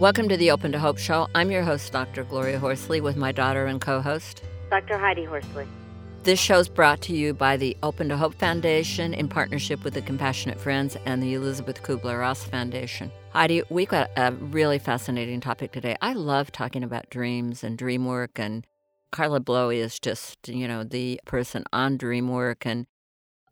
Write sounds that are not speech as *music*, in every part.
Welcome to the Open to Hope Show. I'm your host, Dr. Gloria Horsley, with my daughter and co host, Dr. Heidi Horsley. This show is brought to you by the Open to Hope Foundation in partnership with the Compassionate Friends and the Elizabeth Kubler Ross Foundation. Heidi, we've got a really fascinating topic today. I love talking about dreams and dream work, and Carla Blowey is just, you know, the person on dream work, and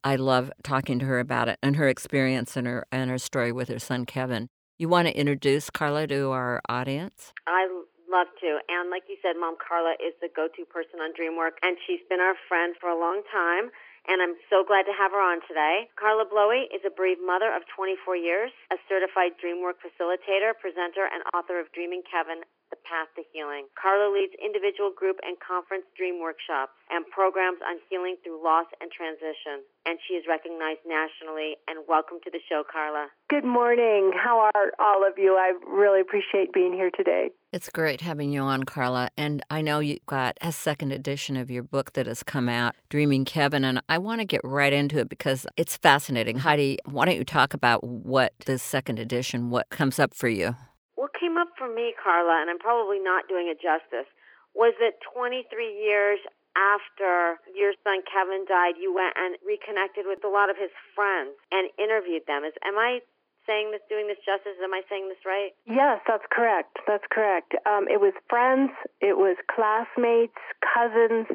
I love talking to her about it and her experience and her and her story with her son Kevin. You want to introduce Carla to our audience? I love to. And like you said, Mom Carla is the go-to person on DreamWork, and she's been our friend for a long time. And I'm so glad to have her on today. Carla Blowey is a bereaved mother of 24 years, a certified DreamWork facilitator, presenter, and author of Dreaming Kevin, Path to Healing. Carla leads individual, group, and conference dream workshops and programs on healing through loss and transition. And she is recognized nationally. And welcome to the show, Carla. Good morning. How are all of you? I really appreciate being here today. It's great having you on, Carla. And I know you've got a second edition of your book that has come out, Dreaming Kevin. And I want to get right into it because it's fascinating. Heidi, why don't you talk about what this second edition, what comes up for you? What came up for me, Carla, and I'm probably not doing it justice, was that 23 years after your son Kevin died, you went and reconnected with a lot of his friends and interviewed them. Is am I saying this, doing this justice? Am I saying this right? Yes, that's correct. That's correct. Um, it was friends, it was classmates, cousins,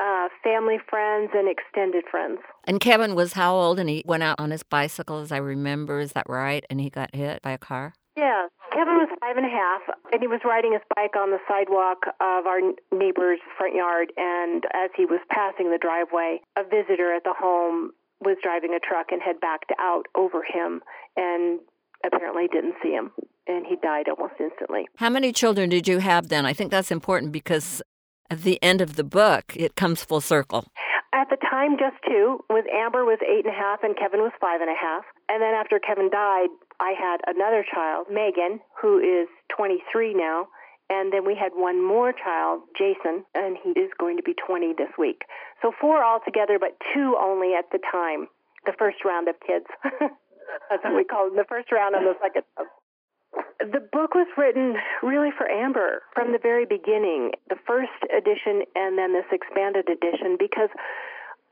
uh, family friends, and extended friends. And Kevin was how old? And he went out on his bicycle, as I remember. Is that right? And he got hit by a car? Yeah, Kevin was five and a half, and he was riding his bike on the sidewalk of our neighbor's front yard. And as he was passing the driveway, a visitor at the home was driving a truck and had backed out over him and apparently didn't see him. And he died almost instantly. How many children did you have then? I think that's important because at the end of the book, it comes full circle. At the time, just two. With Amber was eight and a half, and Kevin was five and a half. And then after Kevin died, I had another child, Megan, who is 23 now. And then we had one more child, Jason, and he is going to be 20 this week. So four altogether, but two only at the time, the first round of kids. *laughs* That's what we call them, the first round and the second. The book was written really for Amber from the very beginning, the first edition and then this expanded edition, because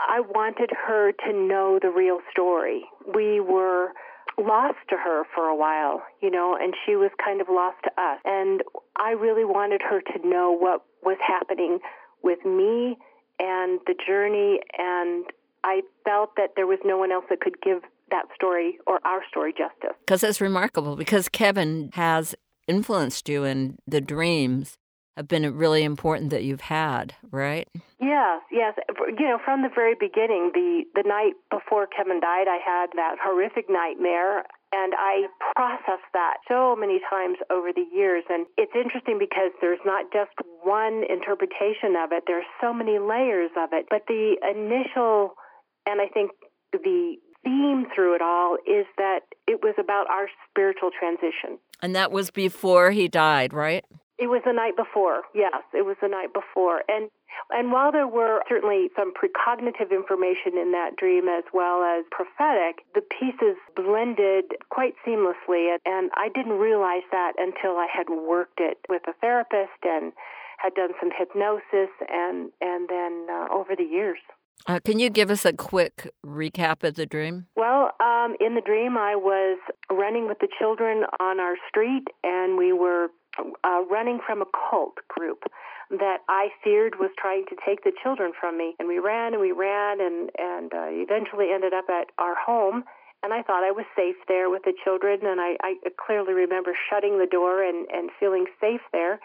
I wanted her to know the real story. We were lost to her for a while, you know, and she was kind of lost to us. And I really wanted her to know what was happening with me and the journey and I felt that there was no one else that could give that story or our story justice. Because it's remarkable because Kevin has influenced you and the dreams have been really important that you've had, right? Yes, yes. You know, from the very beginning, the the night before Kevin died, I had that horrific nightmare and I processed that so many times over the years. And it's interesting because there's not just one interpretation of it, there's so many layers of it. But the initial, and I think the theme through it all is that it was about our spiritual transition. And that was before he died, right? It was the night before. Yes, it was the night before. And and while there were certainly some precognitive information in that dream as well as prophetic, the pieces blended quite seamlessly and I didn't realize that until I had worked it with a therapist and had done some hypnosis and and then uh, over the years. Uh, can you give us a quick recap of the dream? Well, um, in the dream, I was running with the children on our street, and we were uh, running from a cult group that I feared was trying to take the children from me. And we ran and we ran and, and uh, eventually ended up at our home. And I thought I was safe there with the children. And I, I clearly remember shutting the door and, and feeling safe there.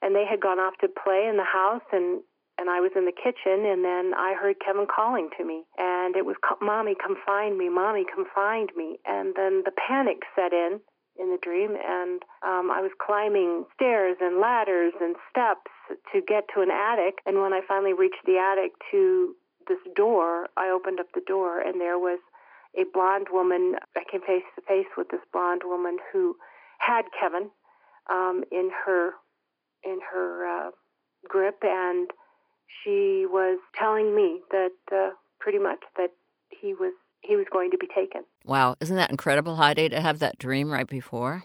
And they had gone off to play in the house and, and I was in the kitchen and then I heard Kevin calling to me and it was mommy come find me mommy come find me and then the panic set in in the dream, and um, I was climbing stairs and ladders and steps to get to an attic. And when I finally reached the attic to this door, I opened up the door, and there was a blonde woman. I came face to face with this blonde woman who had Kevin um, in her in her uh, grip, and she was telling me that uh, pretty much that he was he was going to be taken. Wow, isn't that incredible, Heidi, to have that dream right before?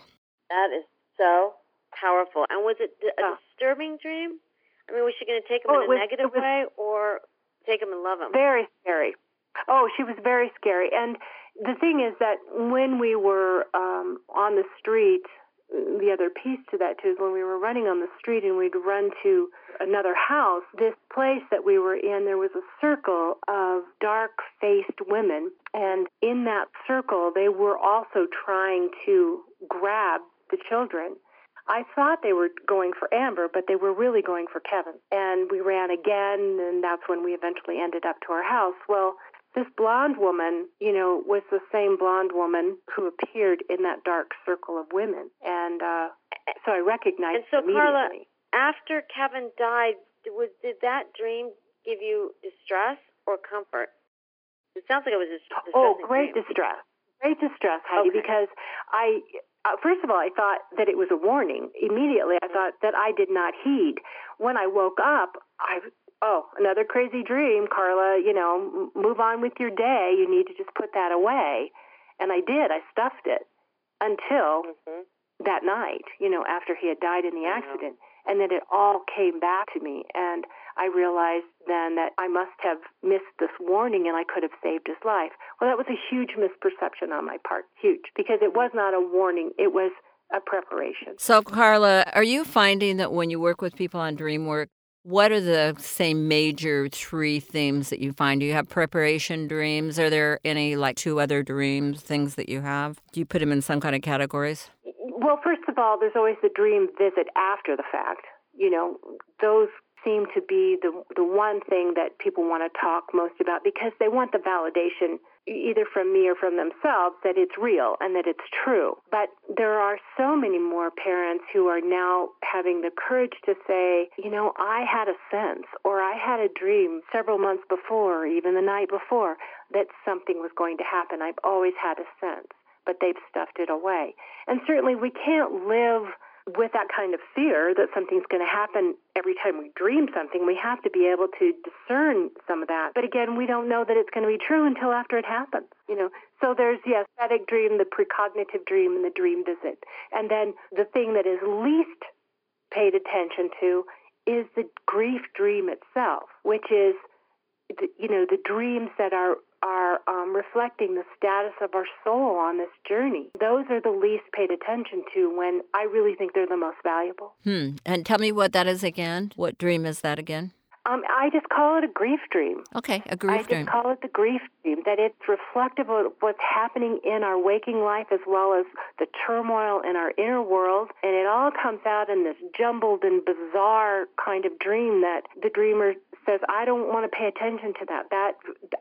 That is so powerful. And was it a Yeah. disturbing dream? I mean, was she going to take him Oh, in a was- negative was- way or take him and love him? Very scary. Oh, she was very scary. And the thing is that when we were um, on the street, the other piece to that too is when we were running on the street and we'd run to another house, this place that we were in, there was a circle of dark faced women. And in that circle, they were also trying to grab the children. I thought they were going for Amber, but they were really going for Kevin. And we ran again, and that's when we eventually ended up to our house. Well, this blonde woman, you know, was the same blonde woman who appeared in that dark circle of women. And uh, so I recognized And so. Carla, After Kevin died, was did that dream give you distress or comfort? It sounds like it was a distressing Oh, great dream. distress. Great distress, Heidi, Okay. because I, uh, first of all, I thought that it was a warning. Immediately, I thought that I did not heed. When I woke up, I, oh, another crazy dream, Carla, you know, move on with your day. You need to just put that away. And I did. I stuffed it until Mhm. that night, you know, after he had died in the accident. And then it all came back to me. And I realized then that I must have missed this warning and I could have saved his life. Well, that was a huge misperception on my part. Huge. Because it was not a warning, it was a preparation. So, Carla, are you finding that when you work with people on dream work, what are the same major three themes that you find? Do you have preparation dreams? Are there any like two other dreams, things that you have? Do you put them in some kind of categories? Well, first of all, there's always the dream visit after the fact. You know, those seem to be the the one thing that people want to talk most about because they want the validation either from me or from themselves that it's real and that it's true. But there are so many more parents who are now having the courage to say, you know, I had a sense or I had a dream several months before or even the night before that something was going to happen. I've always had a sense but they've stuffed it away. And certainly we can't live with that kind of fear that something's going to happen every time we dream something. We have to be able to discern some of that. But again, we don't know that it's going to be true until after it happens. You know, so there's the aesthetic dream, the precognitive dream, and the dream visit. And then the thing that is least paid attention to is the grief dream itself, which is, the, you know, the dreams that are are um, reflecting the status of our soul on this journey. Those are the least paid attention to when I really think they're the most valuable. Hmm. And tell me what that is again. What dream is that again? Um, I just call it a grief dream. Okay, a grief just dream. I just call it the grief dream, that it's reflective of what's happening in our waking life as well as the turmoil in our inner world. And it all comes out in this jumbled and bizarre kind of dream that the dreamer says, I don't want to pay attention to that. That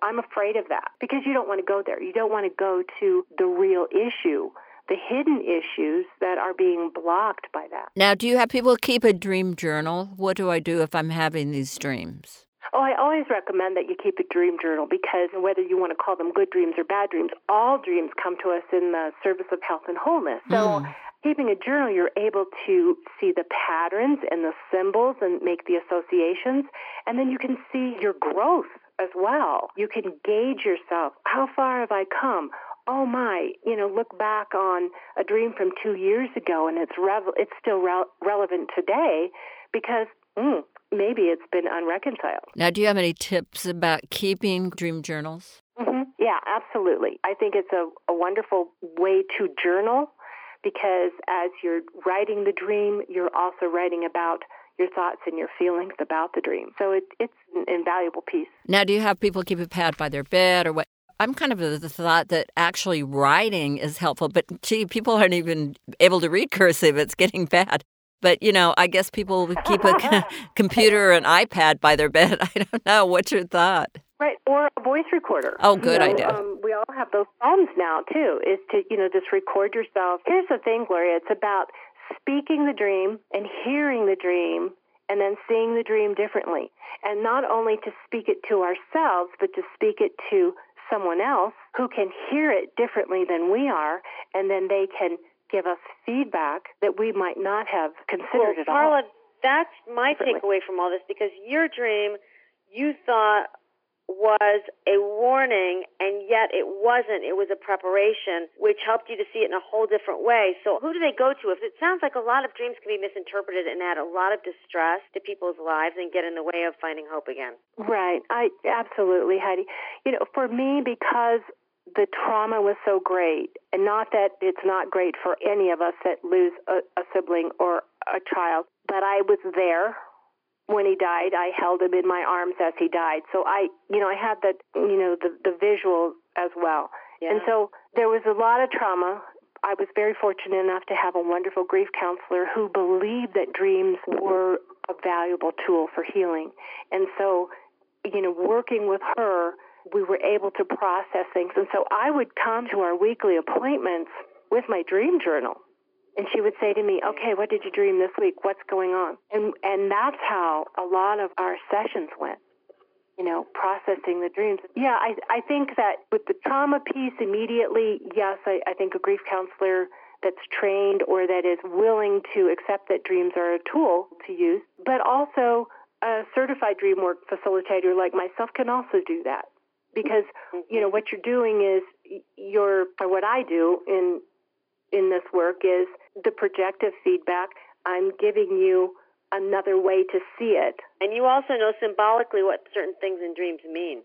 I'm afraid of that. Because you don't want to go there. You don't want to go to the real issue, the hidden issues that are being blocked by that. Now, do you have people keep a dream journal? What do I do if I'm having these dreams? Oh, I always recommend that you keep a dream journal because whether you want to call them good dreams or bad dreams, all dreams come to us in the service of health and wholeness. So, Mm. keeping a journal, you're able to see the patterns and the symbols and make the associations, and then you can see your growth as well. You can gauge yourself. How far have I come? Oh my, you know, look back on a dream from two years ago and it's rev- it's still re- relevant today because mm, maybe it's been unreconciled. Now, do you have any tips about keeping dream journals? hmm Yeah, absolutely. I think it's a, a wonderful way to journal because as you're writing the dream, you're also writing about your thoughts and your feelings about the dream. So it, it's an invaluable piece. Now, do you have people keep a pad by their bed or what? I'm kind of of the thought that actually writing is helpful, but gee, people aren't even able to read cursive. It's getting bad. But, you know, I guess people keep a *laughs* computer or an iPad by their bed. *laughs* I don't know. What's your thought? Right, or a voice recorder. Oh, good You know, idea. Um, we all have those phones now too. Is to you know just record yourself. Here's the thing, Gloria. It's about speaking the dream and hearing the dream, and then seeing the dream differently. And not only to speak it to ourselves, but to speak it to someone else who can hear it differently than we are, and then they can give us feedback that we might not have considered well, at all. Carla, that's my takeaway from all this because your dream, you thought was a warning and yet it wasn't. It was a preparation which helped you to see it in a whole different way. So who do they go to? If it sounds like a lot of dreams can be misinterpreted and add a lot of distress to people's lives and get in the way of finding hope again. Right. I absolutely, Heidi. You know, for me because the trauma was so great, and not that it's not great for any of us that lose a, a sibling or a child, but I was there when he died. I held him in my arms as he died. So I, you know, I had that, you know, the the visual as well. Yeah. And so there was a lot of trauma. I was very fortunate enough to have a wonderful grief counselor who believed that dreams were a valuable tool for healing. And so, you know, working with her, we were able to process things. And so I would come to our weekly appointments with my dream journal and she would say to me, "Okay, what did you dream this week? What's going on?" And and that's how a lot of our sessions went. You know, processing the dreams. Yeah, I I think that with the trauma piece immediately, yes, I, I think a grief counselor that's trained or that is willing to accept that dreams are a tool to use, but also a certified dream work facilitator like myself can also do that because you know what you're doing is you're or what I do in in this work is the projective feedback. I'm giving you another way to see it. And you also know symbolically what certain things in dreams mean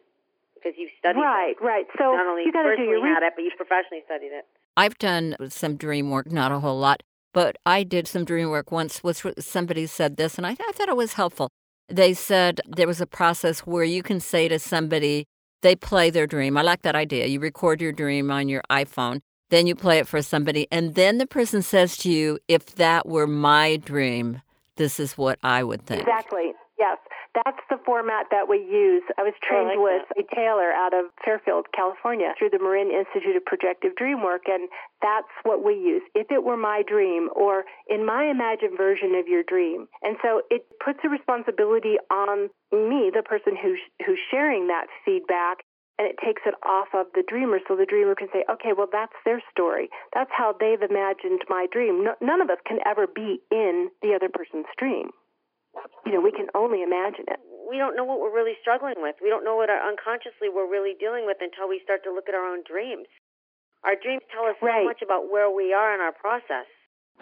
because you've studied right, it. right. So Not only you got to do personally your had re- it, but you've professionally studied it. I've done some dream work, not a whole lot, but I did some dream work once. Which somebody said this, and I, I thought it was helpful. They said there was a process where you can say to somebody, they play their dream. I like that idea. You record your dream on your iPhone, then you play it for somebody, and then the person says to you, if that were my dream, this is what I would think. Exactly. Yes. That's the format that we use. I was trained like with a Taylor out of Fairfield, California, through the Marin Institute of Projective Dreamwork, and that's what we use. If it were my dream, or in my imagined version of your dream. And so it puts a responsibility on me, the person who's, who's sharing that feedback, and it takes it off of the dreamer so the dreamer can say, okay, well, that's their story. That's how they've imagined my dream. No, none of us can ever be in the other person's dream. You know, we can only imagine it. We don't know what we're really struggling with. We don't know what our unconsciously we're really dealing with until we start to look at our own dreams. Our dreams tell us Right. so much about where we are in our process.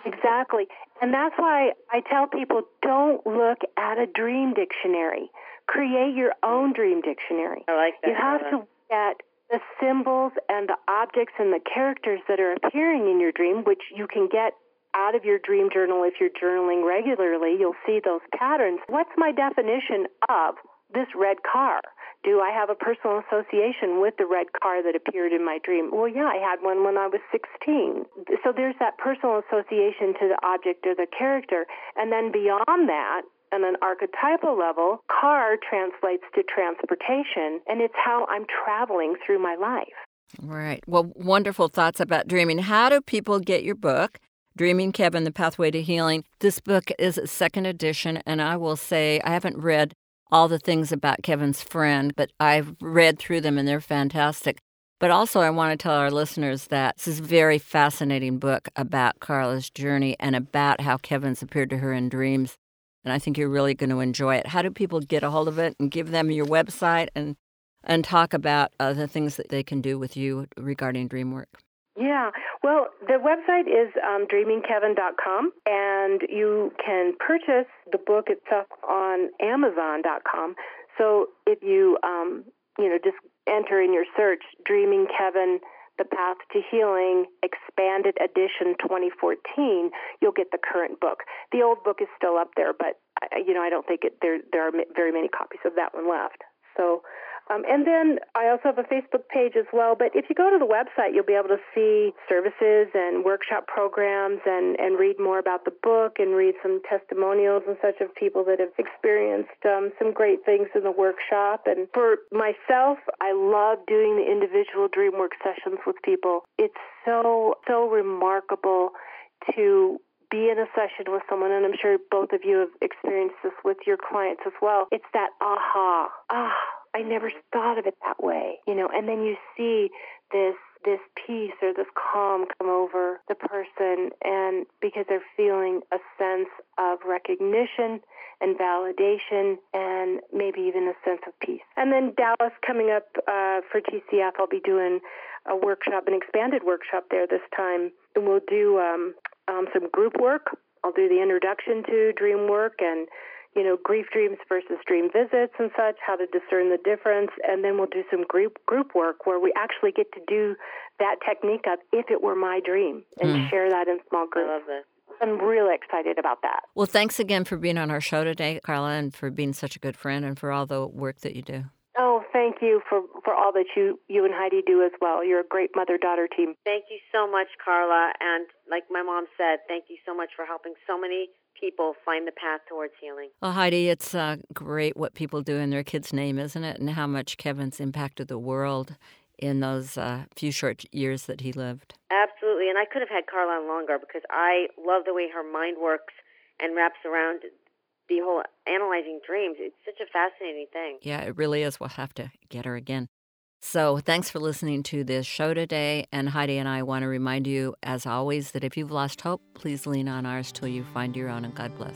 Exactly. And that's why I tell people don't look at a dream dictionary. Create your own dream dictionary. I like that. You have to look at the symbols and the objects and the characters that are appearing in your dream, which you can get out of your dream journal if you're journaling regularly. You'll see those patterns. What's my definition of this red car? Do I have a personal association with the red car that appeared in my dream? Well, yeah, I had one when I was 16. So there's that personal association to the object or the character. And then beyond that, on an archetypal level, car translates to transportation, and it's how I'm traveling through my life. Right. Well, wonderful thoughts about dreaming. How do people get your book, Dreaming Kevin, The Pathway to Healing? This book is a second edition, and I will say I haven't read all the things about Kevin's friend, but I've read through them and they're fantastic. But also, I want to tell our listeners that this is a very fascinating book about Carla's journey and about how Kevin's appeared to her in dreams. And I think you're really going to enjoy it. How do people get a hold of it and give them your website and and talk about uh, the things that they can do with you regarding dream work? Yeah, well, the website is um, dreamingkevin.com, and you can purchase the book itself on Amazon.com. So if you, um, you know, just enter in your search "Dreaming Kevin: The Path to Healing Expanded Edition 2014," you'll get the current book. The old book is still up there, but you know, I don't think it, there there are very many copies of that one left. So. Um, and then I also have a Facebook page as well. But if you go to the website, you'll be able to see services and workshop programs and, and read more about the book and read some testimonials and such of people that have experienced um, some great things in the workshop. And for myself, I love doing the individual dream work sessions with people. It's so, so remarkable to be in a session with someone, and I'm sure both of you have experienced this with your clients as well. It's that aha, ah, I never thought of it that way, you know, and then you see this this peace or this calm come over the person and because they're feeling a sense of recognition and validation and maybe even a sense of peace. And then Dallas coming up uh, for TCF, I'll be doing a workshop, an expanded workshop there this time. And we'll do um, um, some group work. I'll do the introduction to dream work and you know, grief dreams versus dream visits and such, how to discern the difference, and then we'll do some group group work where we actually get to do that technique of if it were my dream and mm. share that in small groups. I love this. I'm really excited about that. Well, thanks again for being on our show today, Carla, and for being such a good friend and for all the work that you do. Thank you for, for all that you, you and Heidi do as well. You're a great mother daughter team. Thank you so much, Carla. And like my mom said, thank you so much for helping so many people find the path towards healing. Well, Heidi, it's uh, great what people do in their kid's name, isn't it? And how much Kevin's impacted the world in those uh, few short years that he lived. Absolutely. And I could have had Carla on longer because I love the way her mind works and wraps around the whole analyzing dreams. It's such a fascinating thing. Yeah, it really is. We'll have to get her again. So, thanks for listening to this show today. And Heidi and I want to remind you, as always, that if you've lost hope, please lean on ours till you find your own. And God bless.